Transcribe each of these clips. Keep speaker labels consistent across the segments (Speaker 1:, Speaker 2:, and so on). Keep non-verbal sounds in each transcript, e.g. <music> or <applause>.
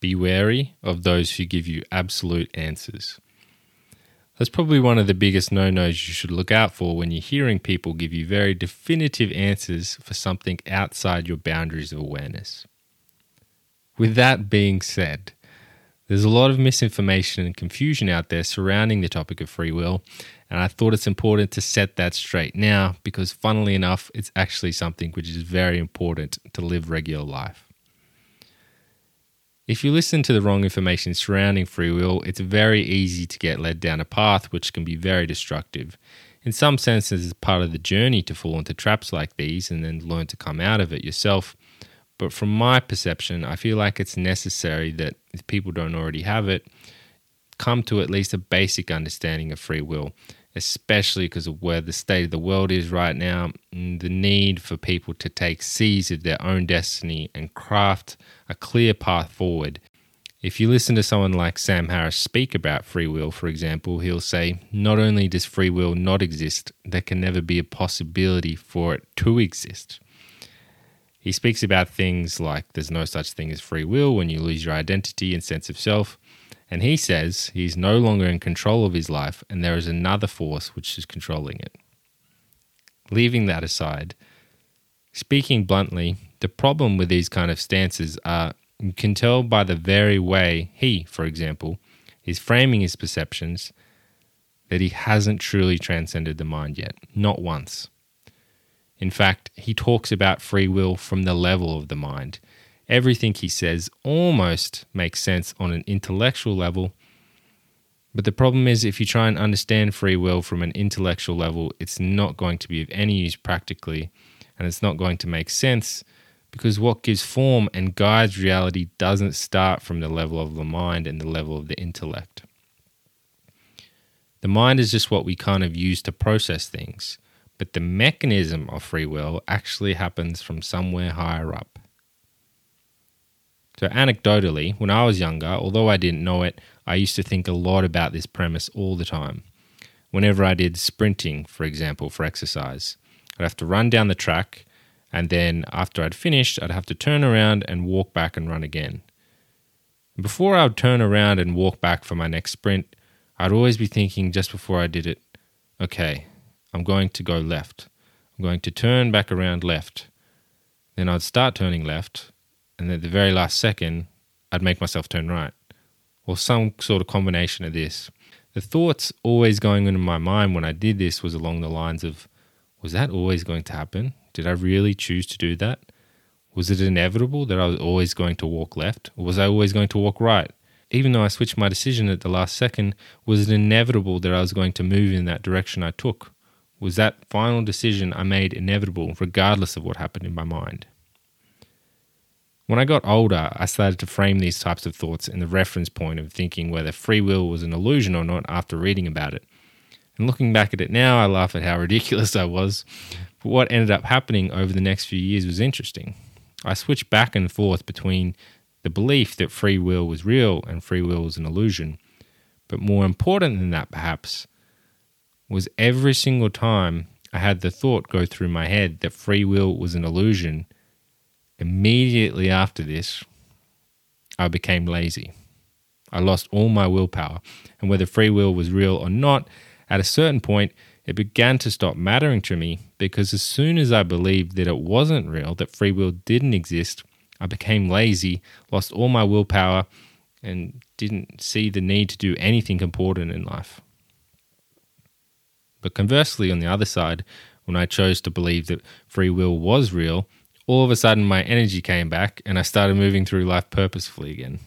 Speaker 1: Be wary of those who give you absolute answers. That's probably one of the biggest no nos you should look out for when you're hearing people give you very definitive answers for something outside your boundaries of awareness. With that being said, there's a lot of misinformation and confusion out there surrounding the topic of free will, and I thought it's important to set that straight now because, funnily enough, it's actually something which is very important to live regular life. If you listen to the wrong information surrounding free will, it's very easy to get led down a path which can be very destructive. In some senses, it's part of the journey to fall into traps like these and then learn to come out of it yourself. But from my perception, I feel like it's necessary that if people don't already have it, come to at least a basic understanding of free will especially because of where the state of the world is right now, mm, the need for people to take seize of their own destiny and craft a clear path forward. If you listen to someone like Sam Harris speak about free will, for example, he'll say, Not only does free will not exist, there can never be a possibility for it to exist. He speaks about things like there's no such thing as free will when you lose your identity and sense of self. And he says he's no longer in control of his life and there is another force which is controlling it. Leaving that aside, speaking bluntly, the problem with these kind of stances are you can tell by the very way he, for example, is framing his perceptions that he hasn't truly transcended the mind yet, not once. In fact, he talks about free will from the level of the mind Everything he says almost makes sense on an intellectual level. But the problem is, if you try and understand free will from an intellectual level, it's not going to be of any use practically, and it's not going to make sense because what gives form and guides reality doesn't start from the level of the mind and the level of the intellect. The mind is just what we kind of use to process things, but the mechanism of free will actually happens from somewhere higher up. So, anecdotally, when I was younger, although I didn't know it, I used to think a lot about this premise all the time. Whenever I did sprinting, for example, for exercise, I'd have to run down the track, and then after I'd finished, I'd have to turn around and walk back and run again. Before I would turn around and walk back for my next sprint, I'd always be thinking just before I did it, okay, I'm going to go left. I'm going to turn back around left. Then I'd start turning left, and at the very last second, I'd make myself turn right, or some sort of combination of this. The thoughts always going into my mind when I did this was along the lines of, was that always going to happen? Did I really choose to do that? Was it inevitable that I was always going to walk left, or was I always going to walk right? Even though I switched my decision at the last second, was it inevitable that I was going to move in that direction I took? Was that final decision I made inevitable, regardless of what happened in my mind? When I got older, I started to frame these types of thoughts in the reference point of thinking whether free will was an illusion or not after reading about it. And looking back at it now, I laugh at how <laughs> ridiculous I was. But what ended up happening over the next few years was interesting. I switched back and forth between the belief that free will was real and free will was an illusion. But more important than that, perhaps, was every single time I had the thought go through my head that free will was an illusion Immediately after this, I became lazy. I lost all my willpower, and whether free will was real or not, at a certain point, it began to stop mattering to me because as soon as I believed that it wasn't real, that free will didn't exist, I became lazy, lost all my willpower, and didn't see the need to do anything important in life. But conversely, on the other side, when I chose to believe that free will was real, all of a sudden my energy came back and I started moving through life purposefully again.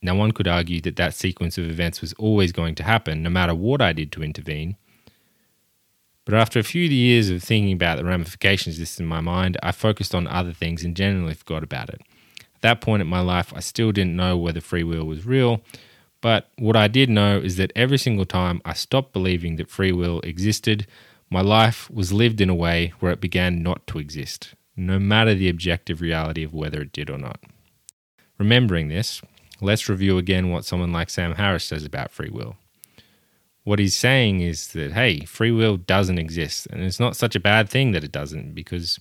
Speaker 1: Now, one could argue that that sequence of events was always going to happen, no matter what I did to intervene. But after a few years of thinking about the ramifications of this in my mind, I focused on other things and generally forgot about it. At that point in my life, I still didn't know whether free will was real, but what I did know is that every single time I stopped believing that free will existed, my life was lived in a way where it began not to exist no matter the objective reality of whether it did or not. Remembering this, let's review again what someone like Sam Harris says about free will. What he's saying is that, hey, free will doesn't exist, and it's not such a bad thing that it doesn't, because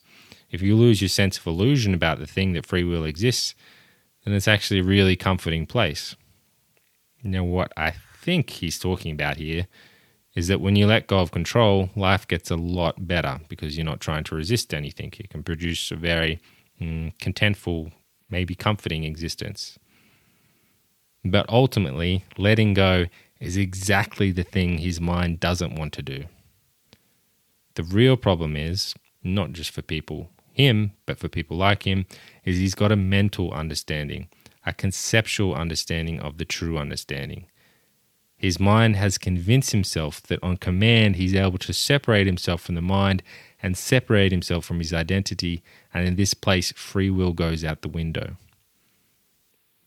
Speaker 1: if you lose your sense of illusion about the thing that free will exists, then it's actually a really comforting place. Now, what I think he's talking about here is that when you let go of control, life gets a lot better because you're not trying to resist anything. You can produce a very mm, contentful, maybe comforting existence. But ultimately, letting go is exactly the thing his mind doesn't want to do. The real problem is, not just for people him, but for people like him, is he's got a mental understanding, a conceptual understanding of the true understanding. His mind has convinced himself that on command he's able to separate himself from the mind and separate himself from his identity, and in this place, free will goes out the window.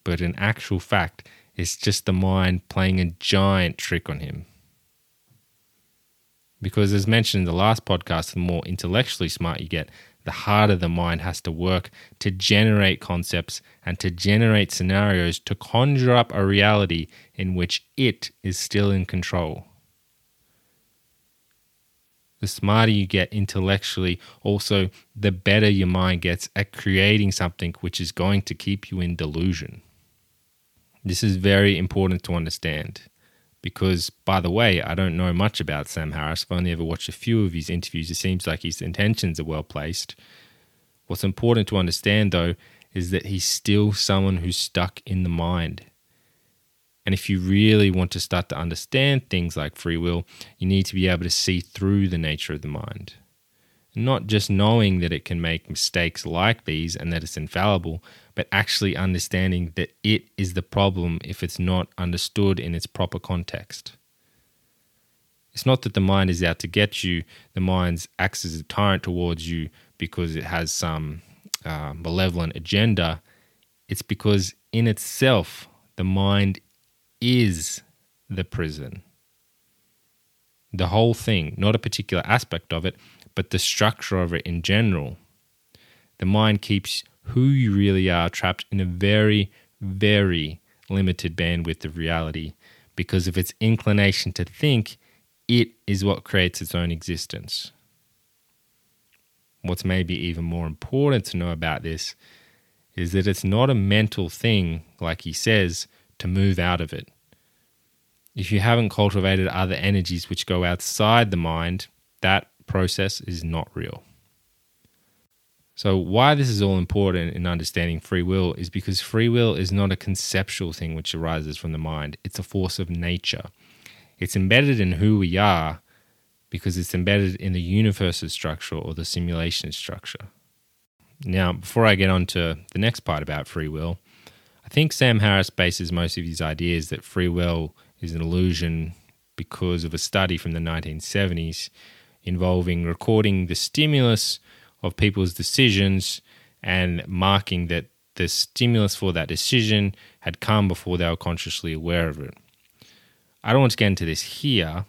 Speaker 1: But in actual fact, it's just the mind playing a giant trick on him. Because, as mentioned in the last podcast, the more intellectually smart you get, the harder the mind has to work to generate concepts and to generate scenarios to conjure up a reality in which it is still in control. The smarter you get intellectually, also, the better your mind gets at creating something which is going to keep you in delusion. This is very important to understand because, by the way, I don't know much about Sam Harris. I've only ever watched a few of his interviews. It seems like his intentions are well placed. What's important to understand, though, is that he's still someone who's stuck in the mind. And if you really want to start to understand things like free will, you need to be able to see through the nature of the mind. Not just knowing that it can make mistakes like these and that it's infallible, but actually understanding that it is the problem if it's not understood in its proper context. It's not that the mind is out to get you, the mind acts as a tyrant towards you because it has some uh, malevolent agenda. It's because in itself, the mind is the prison. The whole thing, not a particular aspect of it, but the structure of it in general. The mind keeps who you really are trapped in a very, very limited bandwidth of reality because of its inclination to think it is what creates its own existence. What's maybe even more important to know about this is that it's not a mental thing, like he says, to move out of it. If you haven't cultivated other energies which go outside the mind, that process is not real. So, why this is all important in understanding free will is because free will is not a conceptual thing which arises from the mind, it's a force of nature. It's embedded in who we are because it's embedded in the universe's structure or the simulation structure. Now, before I get on to the next part about free will, I think Sam Harris bases most of his ideas that free will is an illusion because of a study from the 1970s involving recording the stimulus of people's decisions and marking that the stimulus for that decision had come before they were consciously aware of it. I don't want to get into this here,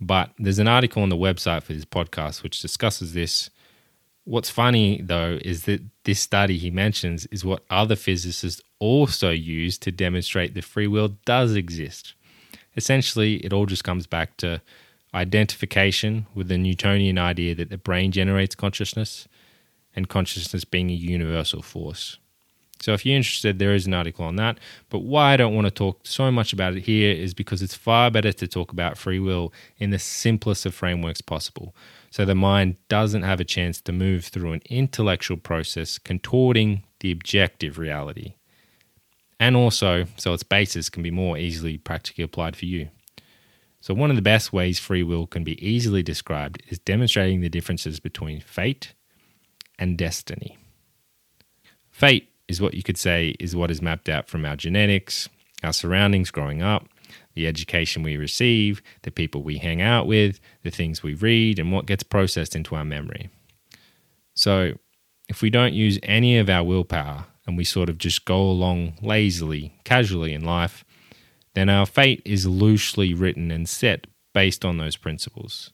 Speaker 1: but there's an article on the website for this podcast which discusses this. What's funny though is that this study he mentions is what other physicists also use to demonstrate that free will does exist. Essentially, it all just comes back to identification with the Newtonian idea that the brain generates consciousness and consciousness being a universal force. So, if you're interested, there is an article on that. But why I don't want to talk so much about it here is because it's far better to talk about free will in the simplest of frameworks possible. So, the mind doesn't have a chance to move through an intellectual process contorting the objective reality. And also, so its basis can be more easily practically applied for you. So, one of the best ways free will can be easily described is demonstrating the differences between fate and destiny. Fate is what you could say is what is mapped out from our genetics, our surroundings growing up, the education we receive, the people we hang out with, the things we read, and what gets processed into our memory. So, if we don't use any of our willpower and we sort of just go along lazily, casually in life, then our fate is loosely written and set based on those principles.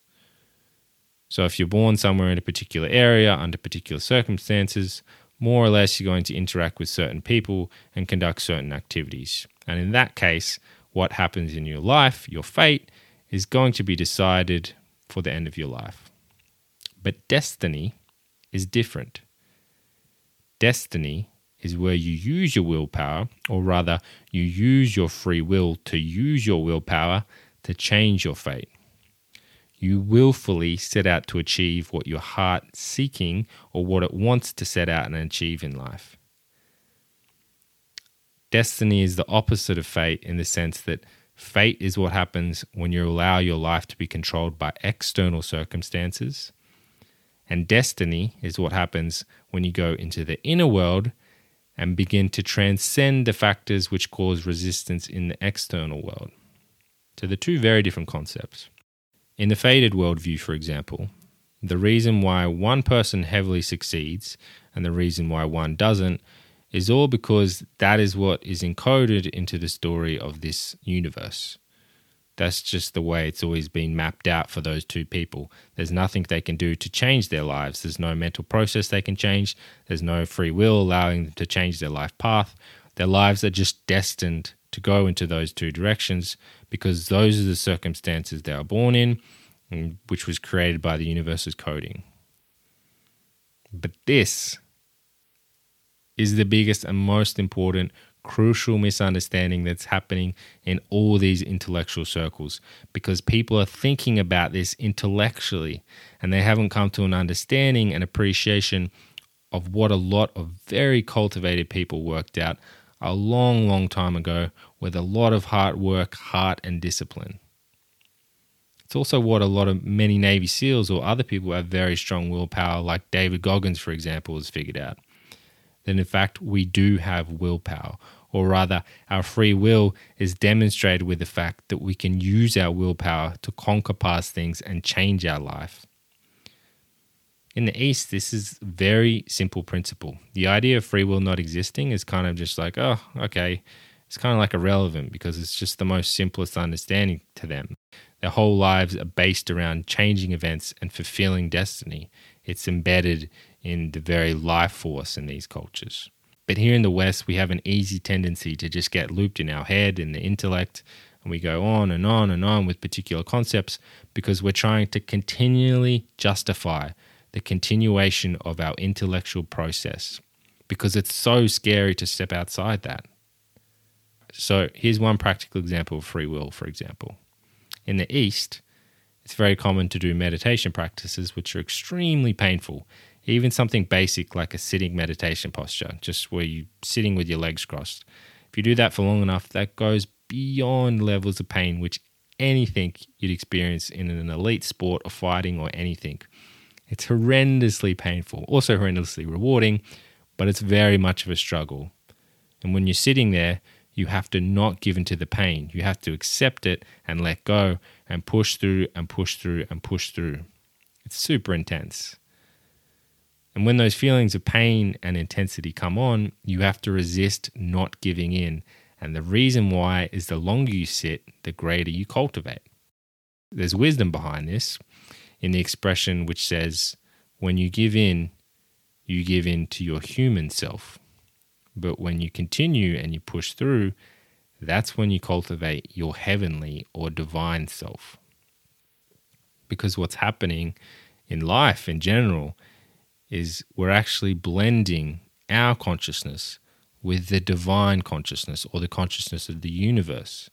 Speaker 1: So if you're born somewhere in a particular area under particular circumstances, more or less you're going to interact with certain people and conduct certain activities. And in that case, what happens in your life, your fate, is going to be decided for the end of your life. But destiny is different. Destiny is where you use your willpower, or rather, you use your free will to use your willpower to change your fate. You willfully set out to achieve what your heart seeking or what it wants to set out and achieve in life. Destiny is the opposite of fate in the sense that fate is what happens when you allow your life to be controlled by external circumstances. And destiny is what happens when you go into the inner world and begin to transcend the factors which cause resistance in the external world. So they're two very different concepts. In the faded worldview, for example, the reason why one person heavily succeeds and the reason why one doesn't is all because that is what is encoded into the story of this universe. That's just the way it's always been mapped out for those two people. There's nothing they can do to change their lives. There's no mental process they can change. There's no free will allowing them to change their life path. Their lives are just destined to go into those two directions because those are the circumstances they are born in, mm, which was created by the universe's coding. But this is the biggest and most important crucial misunderstanding that's happening in all these intellectual circles because people are thinking about this intellectually and they haven't come to an understanding and appreciation of what a lot of very cultivated people worked out a long, long time ago with a lot of hard work, heart, and discipline. It's also what a lot of many Navy SEALs or other people who have very strong willpower, like David Goggins, for example, has figured out then in fact we do have willpower. Or rather, our free will is demonstrated with the fact that we can use our willpower to conquer past things and change our life. In the East, this is a very simple principle. The idea of free will not existing is kind of just like, oh, okay, it's kind of like irrelevant because it's just the most simplest understanding to them. Their whole lives are based around changing events and fulfilling destiny. It's embedded in the very life force in these cultures. But here in the West, we have an easy tendency to just get looped in our head, in the intellect, and we go on and on and on with particular concepts because we're trying to continually justify the continuation of our intellectual process because it's so scary to step outside that. So, here's one practical example of free will, for example. In the East, it's very common to do meditation practices which are extremely painful even something basic like a sitting meditation posture, just where you're sitting with your legs crossed. If you do that for long enough, that goes beyond levels of pain which anything you'd experience in an elite sport or fighting or anything. It's horrendously painful, also horrendously rewarding, but it's very much of a struggle. And when you're sitting there, you have to not give in to the pain. You have to accept it and let go and push through and push through and push through. It's super intense. And when those feelings of pain and intensity come on, you have to resist not giving in. And the reason why is the longer you sit, the greater you cultivate. There's wisdom behind this in the expression which says, when you give in, you give in to your human self. But when you continue and you push through, that's when you cultivate your heavenly or divine self. Because what's happening in life in general is we're actually blending our consciousness with the divine consciousness or the consciousness of the universe.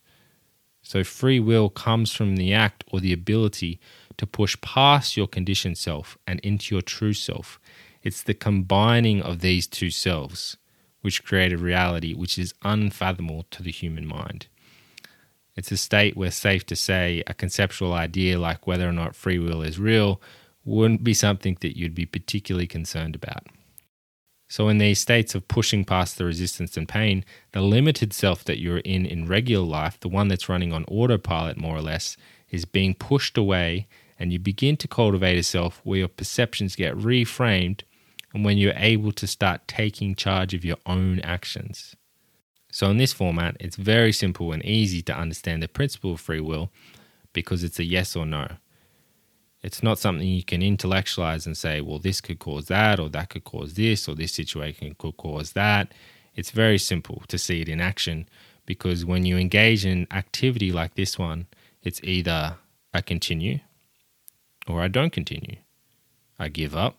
Speaker 1: So, free will comes from the act or the ability to push past your conditioned self and into your true self. It's the combining of these two selves which create a reality which is unfathomable to the human mind. It's a state where, safe to say, a conceptual idea like whether or not free will is real wouldn't be something that you'd be particularly concerned about. So, in these states of pushing past the resistance and pain, the limited self that you're in in regular life, the one that's running on autopilot more or less, is being pushed away, and you begin to cultivate a self where your perceptions get reframed and when you're able to start taking charge of your own actions. So, in this format, it's very simple and easy to understand the principle of free will because it's a yes or no. It's not something you can intellectualize and say, well, this could cause that, or that could cause this, or this situation could cause that. It's very simple to see it in action because when you engage in activity like this one, it's either I continue or I don't continue. I give up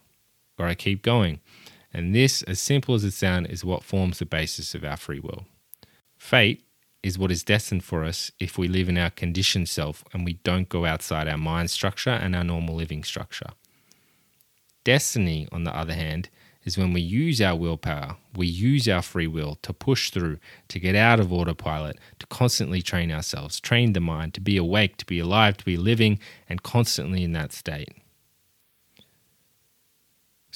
Speaker 1: or I keep going. And this, as simple as it sounds, is what forms the basis of our free will. Fate is what is destined for us if we live in our conditioned self and we don't go outside our mind structure and our normal living structure. Destiny, on the other hand, is when we use our willpower, we use our free will to push through, to get out of autopilot, to constantly train ourselves, train the mind to be awake, to be alive, to be living, and constantly in that state.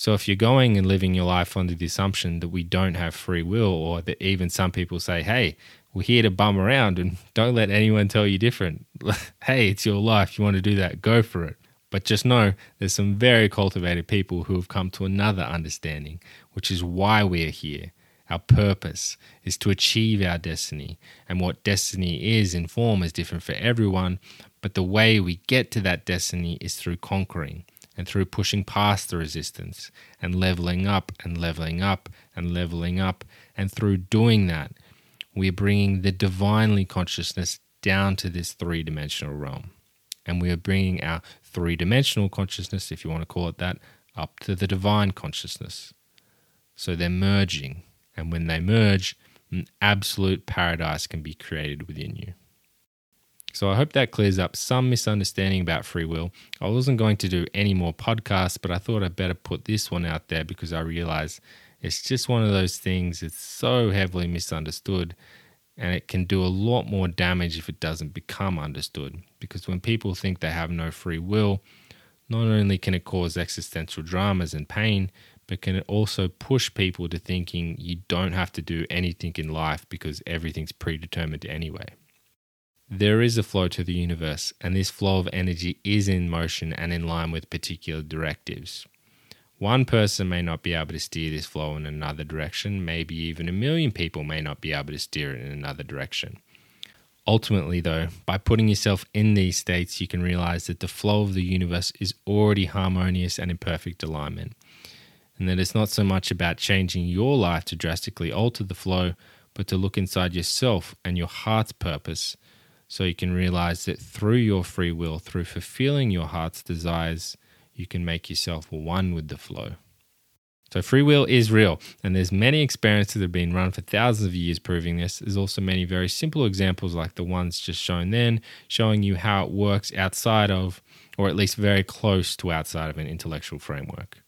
Speaker 1: So if you're going and living your life under the assumption that we don't have free will, or that even some people say, hey, we're here to bum around and <laughs> don't let anyone tell you different. <laughs> hey, it's your life. You want to do that, go for it. But just know there's some very cultivated people who have come to another understanding, which is why we're here. Our purpose is to achieve our destiny. And what destiny is in form is different for everyone. But the way we get to that destiny is through conquering and through pushing past the resistance and leveling up and leveling up and leveling up. And through doing that, we're bringing the divinely consciousness down to this three dimensional realm. And we are bringing our three dimensional consciousness, if you want to call it that, up to the divine consciousness. So they're merging. And when they merge, an absolute paradise can be created within you. So I hope that clears up some misunderstanding about free will. I wasn't going to do any more podcasts, but I thought I'd better put this one out there because I realize it's just one of those things. It's so heavily misunderstood and it can do a lot more damage if it doesn't become understood. Because when people think they have no free will, not only can it cause existential dramas and pain, but can it also push people to thinking you don't have to do anything in life because everything's predetermined anyway. There is a flow to the universe, and this flow of energy is in motion and in line with particular directives. One person may not be able to steer this flow in another direction, maybe even a million people may not be able to steer it in another direction. Ultimately, though, by putting yourself in these states, you can realize that the flow of the universe is already harmonious and in perfect alignment. And that it's not so much about changing your life to drastically alter the flow, but to look inside yourself and your heart's purpose so you can realize that through your free will, through fulfilling your heart's desires, you can make yourself one with the flow. So free will is real, and there's many experiments that have been run for thousands of years proving this. There's also many very simple examples like the ones just shown then, showing you how it works outside of, or at least very close to outside of an intellectual framework.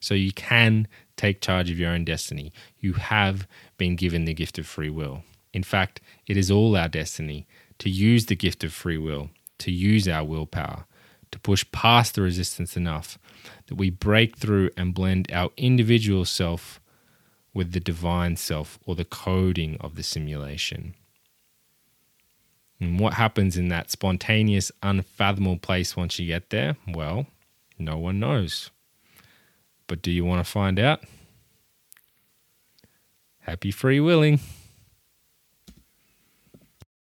Speaker 1: So you can take charge of your own destiny. You have been given the gift of free will. In fact, it is all our destiny to use the gift of free will, to use our willpower, to push past the resistance enough that we break through and blend our individual self with the divine self or the coding of the simulation. And what happens in that spontaneous, unfathomable place once you get there? Well, no one knows. But do you want to find out? Happy free willing.